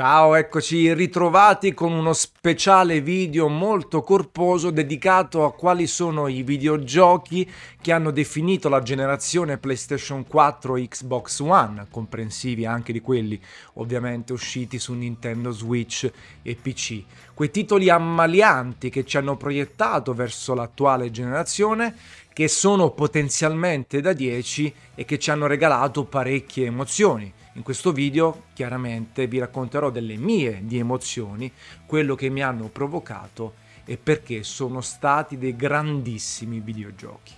Ciao, eccoci ritrovati con uno speciale video molto corposo dedicato a quali sono i videogiochi che hanno definito la generazione PlayStation 4 e Xbox One, comprensivi anche di quelli ovviamente usciti su Nintendo Switch e PC. Quei titoli ammalianti che ci hanno proiettato verso l'attuale generazione, che sono potenzialmente da 10 e che ci hanno regalato parecchie emozioni in questo video chiaramente vi racconterò delle mie di emozioni, quello che mi hanno provocato e perché sono stati dei grandissimi videogiochi.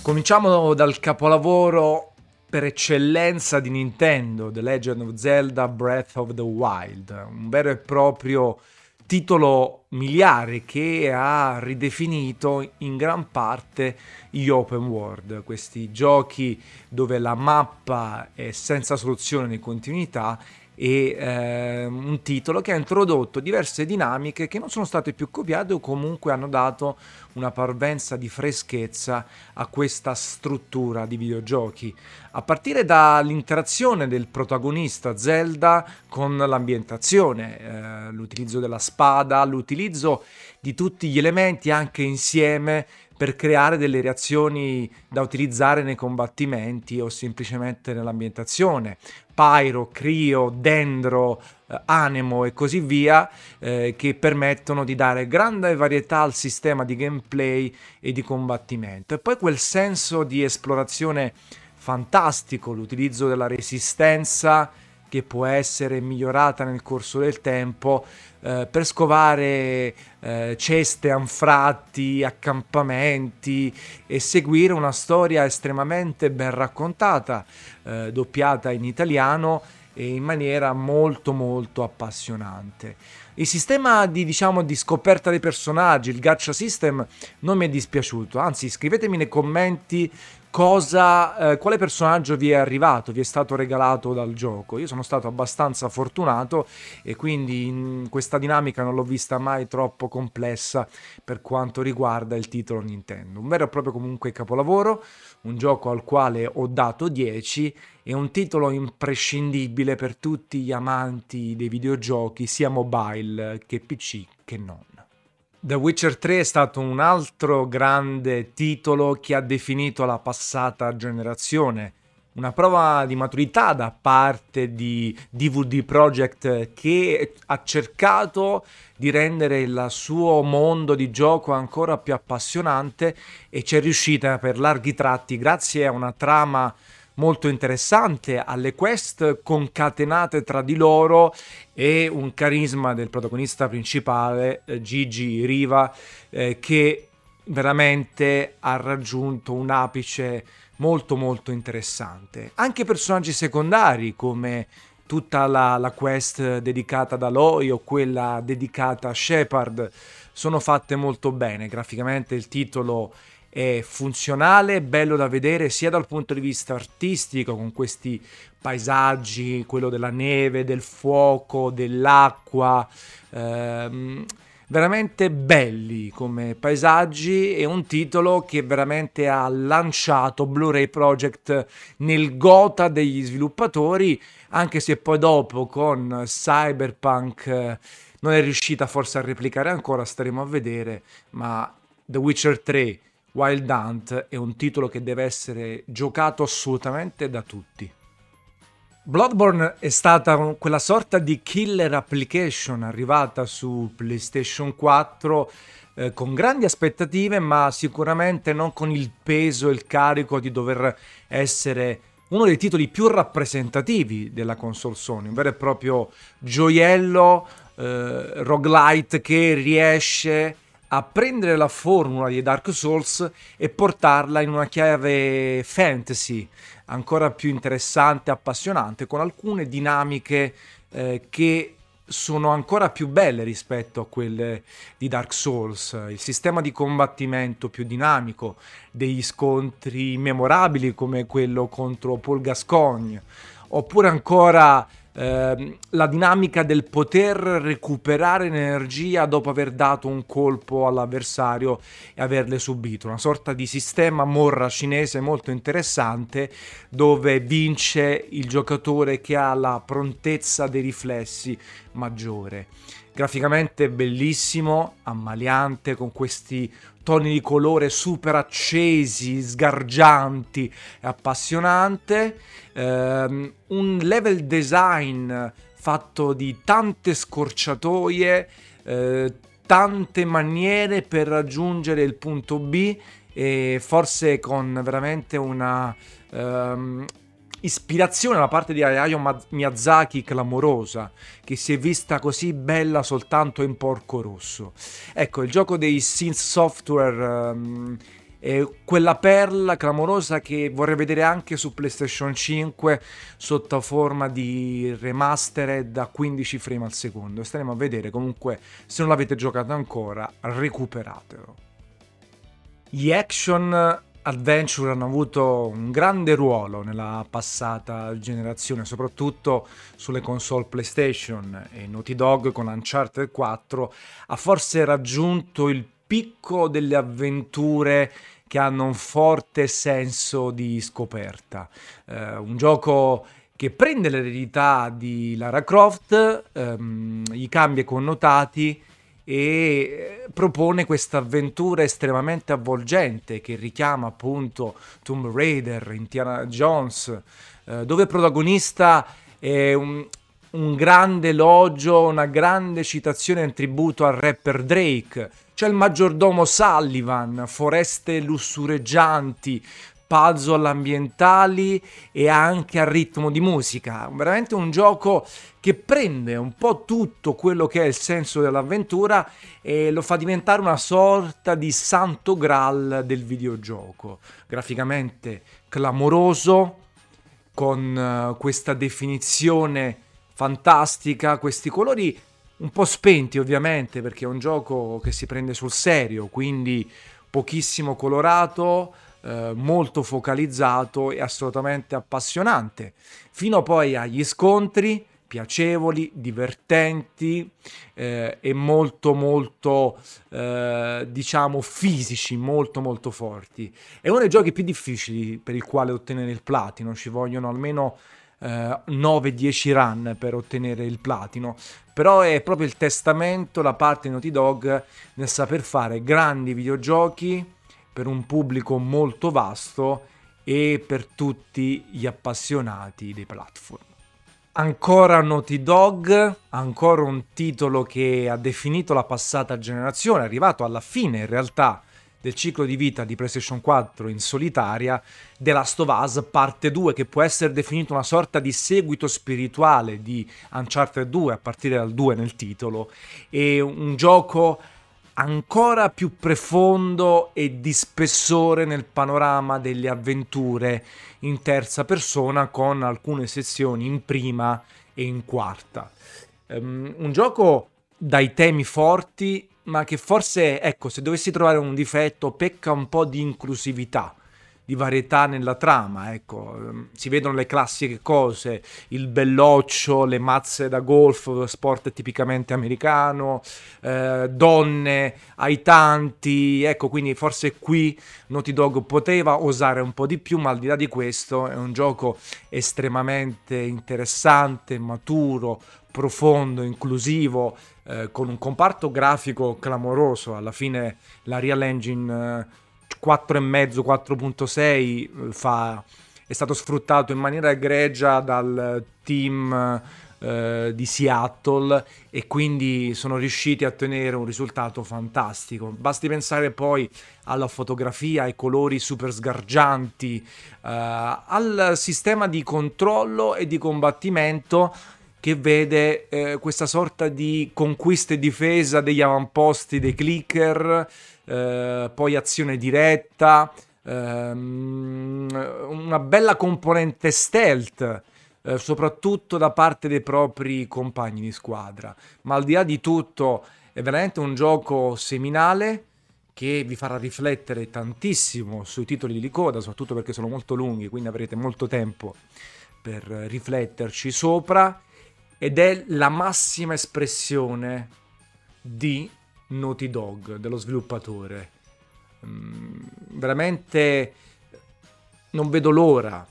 Cominciamo dal capolavoro per eccellenza di Nintendo, The Legend of Zelda Breath of the Wild, un vero e proprio titolo miliare che ha ridefinito in gran parte gli open world, questi giochi dove la mappa è senza soluzione di continuità e eh, un titolo che ha introdotto diverse dinamiche che non sono state più copiate o comunque hanno dato una parvenza di freschezza a questa struttura di videogiochi, a partire dall'interazione del protagonista Zelda con l'ambientazione, eh, l'utilizzo della spada, l'utilizzo di tutti gli elementi anche insieme per creare delle reazioni da utilizzare nei combattimenti o semplicemente nell'ambientazione. Pyro, Crio, Dendro, eh, Anemo e così via, eh, che permettono di dare grande varietà al sistema di gameplay e di combattimento. E poi quel senso di esplorazione fantastico, l'utilizzo della resistenza che può essere migliorata nel corso del tempo eh, per scovare eh, ceste, anfratti, accampamenti e seguire una storia estremamente ben raccontata, eh, doppiata in italiano e in maniera molto molto appassionante. Il sistema di, diciamo, di scoperta dei personaggi, il gacha system, non mi è dispiaciuto, anzi scrivetemi nei commenti cosa, eh, quale personaggio vi è arrivato, vi è stato regalato dal gioco. Io sono stato abbastanza fortunato e quindi in questa dinamica non l'ho vista mai troppo complessa per quanto riguarda il titolo Nintendo. Un vero e proprio comunque capolavoro, un gioco al quale ho dato 10 e un titolo imprescindibile per tutti gli amanti dei videogiochi, sia mobile che PC che non. The Witcher 3 è stato un altro grande titolo che ha definito la passata generazione, una prova di maturità da parte di DVD Projekt che ha cercato di rendere il suo mondo di gioco ancora più appassionante e ci è riuscita per larghi tratti grazie a una trama molto interessante, alle quest concatenate tra di loro e un carisma del protagonista principale, eh, Gigi Riva, eh, che veramente ha raggiunto un apice molto molto interessante. Anche personaggi secondari come tutta la, la quest dedicata ad Aloy o quella dedicata a Shepard sono fatte molto bene. Graficamente il titolo è funzionale, bello da vedere sia dal punto di vista artistico con questi paesaggi, quello della neve, del fuoco, dell'acqua, ehm, veramente belli come paesaggi e un titolo che veramente ha lanciato Blu-ray Project nel gota degli sviluppatori, anche se poi dopo con Cyberpunk eh, non è riuscita forse a replicare ancora, staremo a vedere, ma The Witcher 3 Wild Hunt è un titolo che deve essere giocato assolutamente da tutti. Bloodborne è stata quella sorta di killer application arrivata su PlayStation 4 eh, con grandi aspettative, ma sicuramente non con il peso e il carico di dover essere uno dei titoli più rappresentativi della console Sony, un vero e proprio gioiello eh, roguelite che riesce a prendere la formula di Dark Souls e portarla in una chiave fantasy ancora più interessante, appassionante, con alcune dinamiche eh, che sono ancora più belle rispetto a quelle di Dark Souls. Il sistema di combattimento più dinamico, degli scontri memorabili come quello contro Paul Gascogne, oppure ancora eh, la dinamica del poter recuperare energia dopo aver dato un colpo all'avversario e averle subito, una sorta di sistema morra cinese molto interessante dove vince il giocatore che ha la prontezza dei riflessi maggiore. Graficamente bellissimo, ammaliante, con questi toni di colore super accesi, sgargianti e appassionante. Um, un level design fatto di tante scorciatoie, eh, tante maniere per raggiungere il punto B e forse con veramente una um, ispirazione da parte di Hayao Miyazaki clamorosa, che si è vista così bella soltanto in Porco Rosso. Ecco, il gioco dei Synth Software um, è quella perla clamorosa che vorrei vedere anche su PlayStation 5 sotto forma di remastered da 15 frame al secondo. Staremo a vedere, comunque se non l'avete giocato ancora, recuperatelo. Gli action Adventure hanno avuto un grande ruolo nella passata generazione, soprattutto sulle console PlayStation e Naughty Dog con Uncharted 4 ha forse raggiunto il picco delle avventure che hanno un forte senso di scoperta. Eh, un gioco che prende l'eredità di Lara Croft, ehm, gli cambia i connotati e eh, propone questa avventura estremamente avvolgente che richiama appunto Tomb Raider, Indiana Jones, eh, dove protagonista è un, un grande elogio, una grande citazione in tributo al rapper Drake. C'è il maggiordomo Sullivan, foreste lussureggianti, puzzle ambientali e anche a ritmo di musica. Veramente un gioco che prende un po' tutto quello che è il senso dell'avventura e lo fa diventare una sorta di santo graal del videogioco. Graficamente clamoroso, con uh, questa definizione fantastica, questi colori un po' spenti ovviamente perché è un gioco che si prende sul serio, quindi pochissimo colorato, eh, molto focalizzato e assolutamente appassionante, fino poi agli scontri piacevoli, divertenti eh, e molto molto eh, diciamo fisici, molto molto forti. È uno dei giochi più difficili per il quale ottenere il platino, ci vogliono almeno eh, 9-10 run per ottenere il platino, però è proprio il testamento da parte di Naughty Dog nel saper fare grandi videogiochi per un pubblico molto vasto e per tutti gli appassionati dei platform. Ancora Naughty Dog, ancora un titolo che ha definito la passata generazione, arrivato alla fine in realtà del ciclo di vita di PlayStation 4 in solitaria, The Last of Us parte 2, che può essere definito una sorta di seguito spirituale di Uncharted 2 a partire dal 2 nel titolo, e un gioco ancora più profondo e di spessore nel panorama delle avventure in terza persona con alcune sezioni in prima e in quarta. Um, un gioco dai temi forti, ma che forse, ecco, se dovessi trovare un difetto, pecca un po' di inclusività di varietà nella trama, ecco, ehm, si vedono le classiche cose, il belloccio, le mazze da golf, sport tipicamente americano, eh, donne ai tanti, ecco, quindi forse qui Naughty Dog poteva osare un po' di più, ma al di là di questo è un gioco estremamente interessante, maturo, profondo, inclusivo, eh, con un comparto grafico clamoroso, alla fine la Real Engine... Eh, 4,5, 4.6 eh, fa, è stato sfruttato in maniera egregia dal team eh, di Seattle e quindi sono riusciti a ottenere un risultato fantastico. Basti pensare poi alla fotografia, ai colori super sgargianti, eh, al sistema di controllo e di combattimento che vede eh, questa sorta di conquista e difesa degli avamposti dei clicker eh, poi azione diretta, ehm, una bella componente stealth. Eh, soprattutto da parte dei propri compagni di squadra. Ma al di là di tutto, è veramente un gioco seminale che vi farà riflettere tantissimo sui titoli di coda, soprattutto perché sono molto lunghi, quindi avrete molto tempo per rifletterci sopra ed è la massima espressione di Naughty Dog, dello sviluppatore. Mm, veramente non vedo l'ora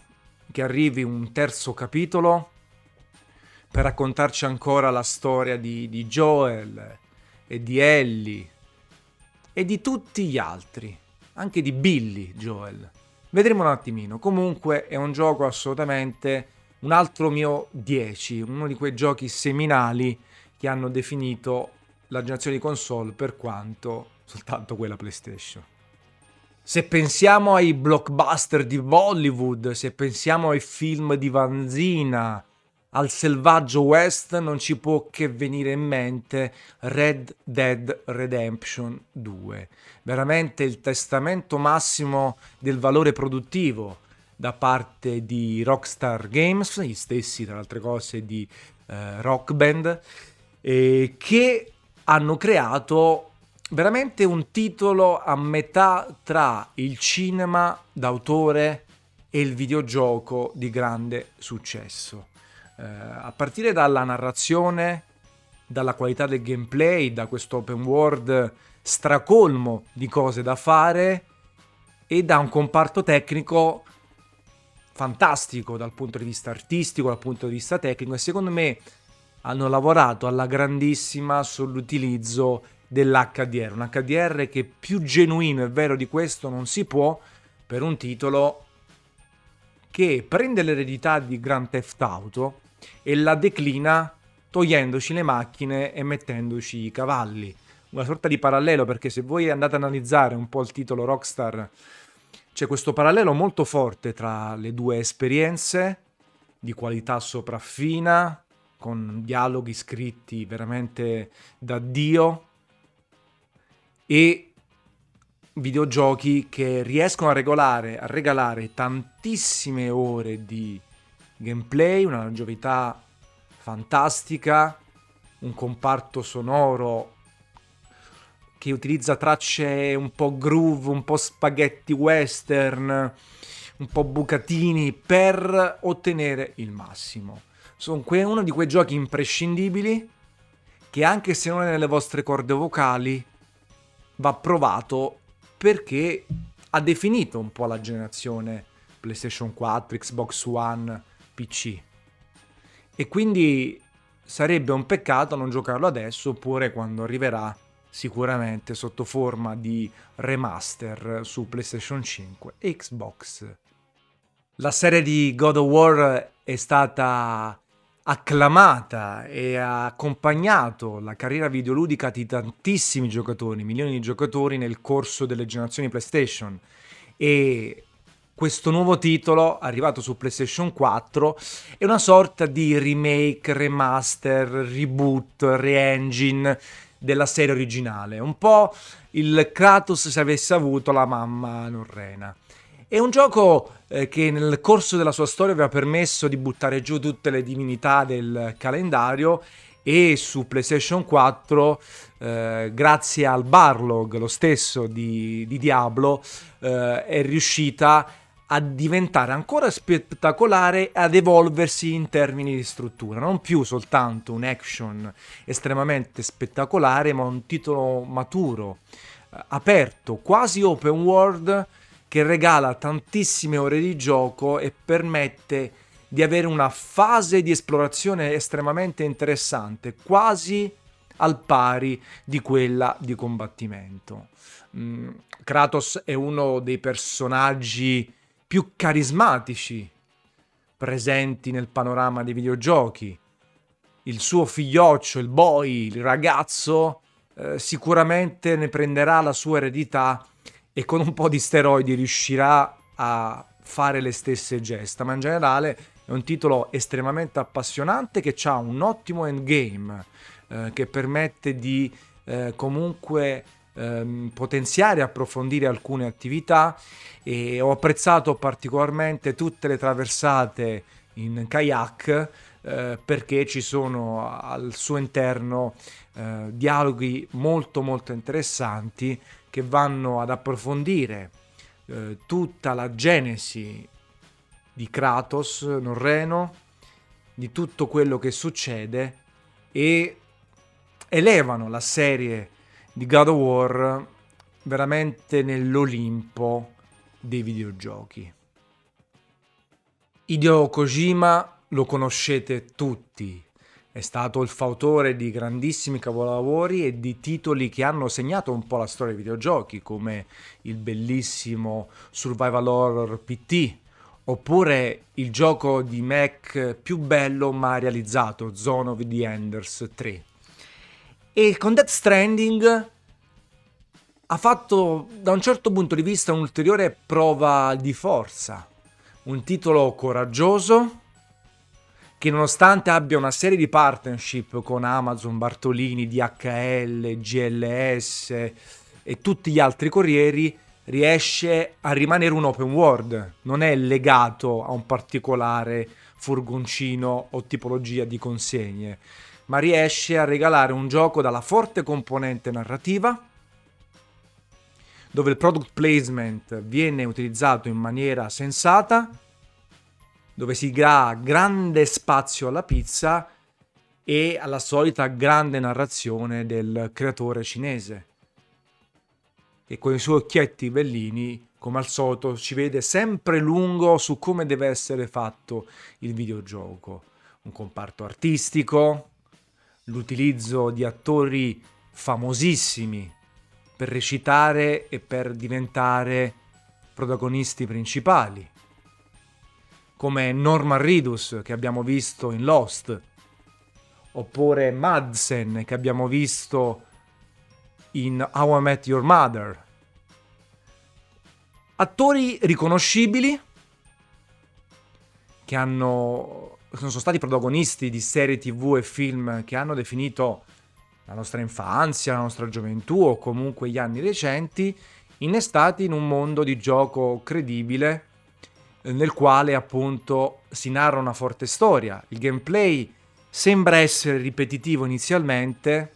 che arrivi un terzo capitolo per raccontarci ancora la storia di, di Joel e di Ellie e di tutti gli altri, anche di Billy Joel. Vedremo un attimino. Comunque è un gioco assolutamente un altro mio 10, uno di quei giochi seminali che hanno definito la generazione di console per quanto soltanto quella PlayStation. Se pensiamo ai blockbuster di Bollywood, se pensiamo ai film di Vanzina, al selvaggio West non ci può che venire in mente Red Dead Redemption 2. Veramente il testamento massimo del valore produttivo da parte di Rockstar Games, gli stessi tra le altre cose di eh, Rock Band, eh, che hanno creato veramente un titolo a metà tra il cinema d'autore e il videogioco di grande successo. Eh, a partire dalla narrazione, dalla qualità del gameplay, da questo open world stracolmo di cose da fare e da un comparto tecnico fantastico dal punto di vista artistico, dal punto di vista tecnico. E secondo me hanno lavorato alla grandissima sull'utilizzo dell'HDR, un HDR che più genuino e vero di questo non si può per un titolo che prende l'eredità di Grand Theft Auto e la declina togliendoci le macchine e mettendoci i cavalli. Una sorta di parallelo perché se voi andate ad analizzare un po' il titolo Rockstar c'è questo parallelo molto forte tra le due esperienze di qualità sopraffina, con dialoghi scritti veramente da Dio e videogiochi che riescono a, regolare, a regalare tantissime ore di gameplay, una longevità fantastica, un comparto sonoro che utilizza tracce un po' groove, un po' spaghetti western, un po' bucatini per ottenere il massimo. Sono uno di quei giochi imprescindibili che anche se non è nelle vostre corde vocali va provato perché ha definito un po' la generazione PlayStation 4, Xbox One, PC. E quindi sarebbe un peccato non giocarlo adesso oppure quando arriverà sicuramente sotto forma di remaster su PlayStation 5 e Xbox. La serie di God of War è stata acclamata e ha accompagnato la carriera videoludica di tantissimi giocatori, milioni di giocatori nel corso delle generazioni PlayStation e questo nuovo titolo arrivato su PlayStation 4 è una sorta di remake, remaster, reboot, re-engine della serie originale, un po' il Kratos se avesse avuto la mamma norrena. È un gioco eh, che nel corso della sua storia aveva permesso di buttare giù tutte le divinità del calendario e su PlayStation 4, eh, grazie al Barlog, lo stesso di, di Diablo, eh, è riuscita a diventare ancora spettacolare e ad evolversi in termini di struttura, non più soltanto un action estremamente spettacolare, ma un titolo maturo, eh, aperto, quasi open world che regala tantissime ore di gioco e permette di avere una fase di esplorazione estremamente interessante, quasi al pari di quella di combattimento. Mm, Kratos è uno dei personaggi più carismatici presenti nel panorama dei videogiochi. Il suo figlioccio, il boy, il ragazzo, eh, sicuramente ne prenderà la sua eredità e con un po' di steroidi riuscirà a fare le stesse gesta, ma in generale è un titolo estremamente appassionante che ha un ottimo endgame eh, che permette di eh, comunque ehm, potenziare e approfondire alcune attività. E ho apprezzato particolarmente tutte le traversate in kayak eh, perché ci sono al suo interno eh, dialoghi molto molto interessanti che vanno ad approfondire eh, tutta la genesi di Kratos norreno di tutto quello che succede e elevano la serie di God of War veramente nell'Olimpo dei videogiochi. Hideo Kojima lo conoscete tutti, è stato il fautore di grandissimi capolavori e di titoli che hanno segnato un po' la storia dei videogiochi, come il bellissimo Survival Horror PT, oppure il gioco di Mac più bello mai realizzato, Zone of the Enders 3. E con Death Stranding ha fatto da un certo punto di vista un'ulteriore prova di forza, un titolo coraggioso che nonostante abbia una serie di partnership con Amazon, Bartolini, DHL, GLS e tutti gli altri corrieri, riesce a rimanere un open world, non è legato a un particolare furgoncino o tipologia di consegne, ma riesce a regalare un gioco dalla forte componente narrativa, dove il product placement viene utilizzato in maniera sensata, dove si dà grande spazio alla pizza e alla solita grande narrazione del creatore cinese e con i suoi occhietti bellini, come al solito, ci vede sempre lungo su come deve essere fatto il videogioco. Un comparto artistico, l'utilizzo di attori famosissimi per recitare e per diventare protagonisti principali, come Norman Reedus che abbiamo visto in Lost, oppure Madsen che abbiamo visto in How I Met Your Mother. Attori riconoscibili che hanno, sono stati protagonisti di serie tv e film che hanno definito la nostra infanzia, la nostra gioventù o comunque gli anni recenti, innestati in un mondo di gioco credibile nel quale appunto si narra una forte storia. Il gameplay sembra essere ripetitivo inizialmente,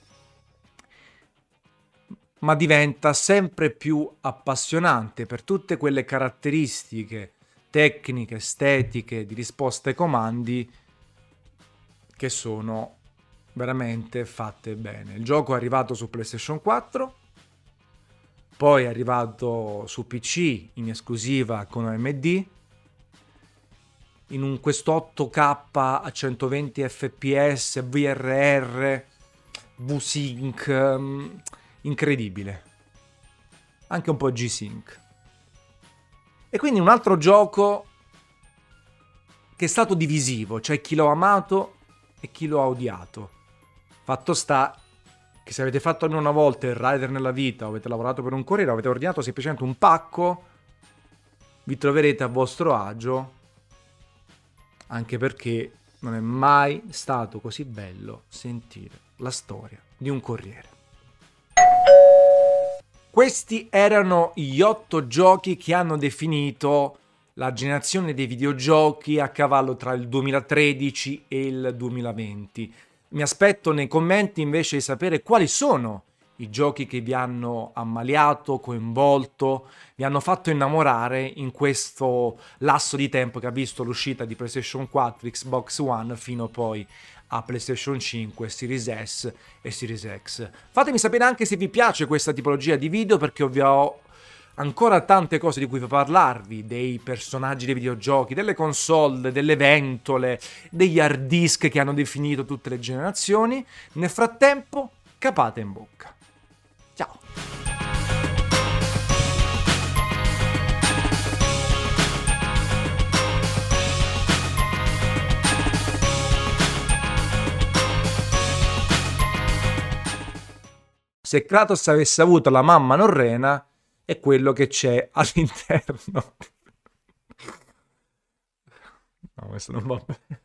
ma diventa sempre più appassionante per tutte quelle caratteristiche tecniche, estetiche, di risposta ai comandi che sono veramente fatte bene. Il gioco è arrivato su PlayStation 4, poi è arrivato su PC in esclusiva con AMD, in un questo 8K a 120 fps, VRR, V-Sync. Um, incredibile. Anche un po' G-Sync. E quindi un altro gioco che è stato divisivo, cioè chi l'ha amato e chi lo ha odiato. Fatto sta che se avete fatto almeno una volta il rider nella vita, o avete lavorato per un corriere, avete ordinato semplicemente un pacco, vi troverete a vostro agio, anche perché non è mai stato così bello sentire la storia di un corriere. Questi erano gli otto giochi che hanno definito la generazione dei videogiochi a cavallo tra il 2013 e il 2020. Mi aspetto nei commenti invece di sapere quali sono i giochi che vi hanno ammaliato, coinvolto, vi hanno fatto innamorare in questo lasso di tempo che ha visto l'uscita di PlayStation 4, Xbox One fino poi a PlayStation 5, Series S e Series X. Fatemi sapere anche se vi piace questa tipologia di video perché vi ho ancora tante cose di cui parlarvi, dei personaggi dei videogiochi, delle console, delle ventole, degli hard disk che hanno definito tutte le generazioni. Nel frattempo, capate in bocca. Se Kratos avesse avuto la mamma norrena, è quello che c'è all'interno. no, questo non va bene.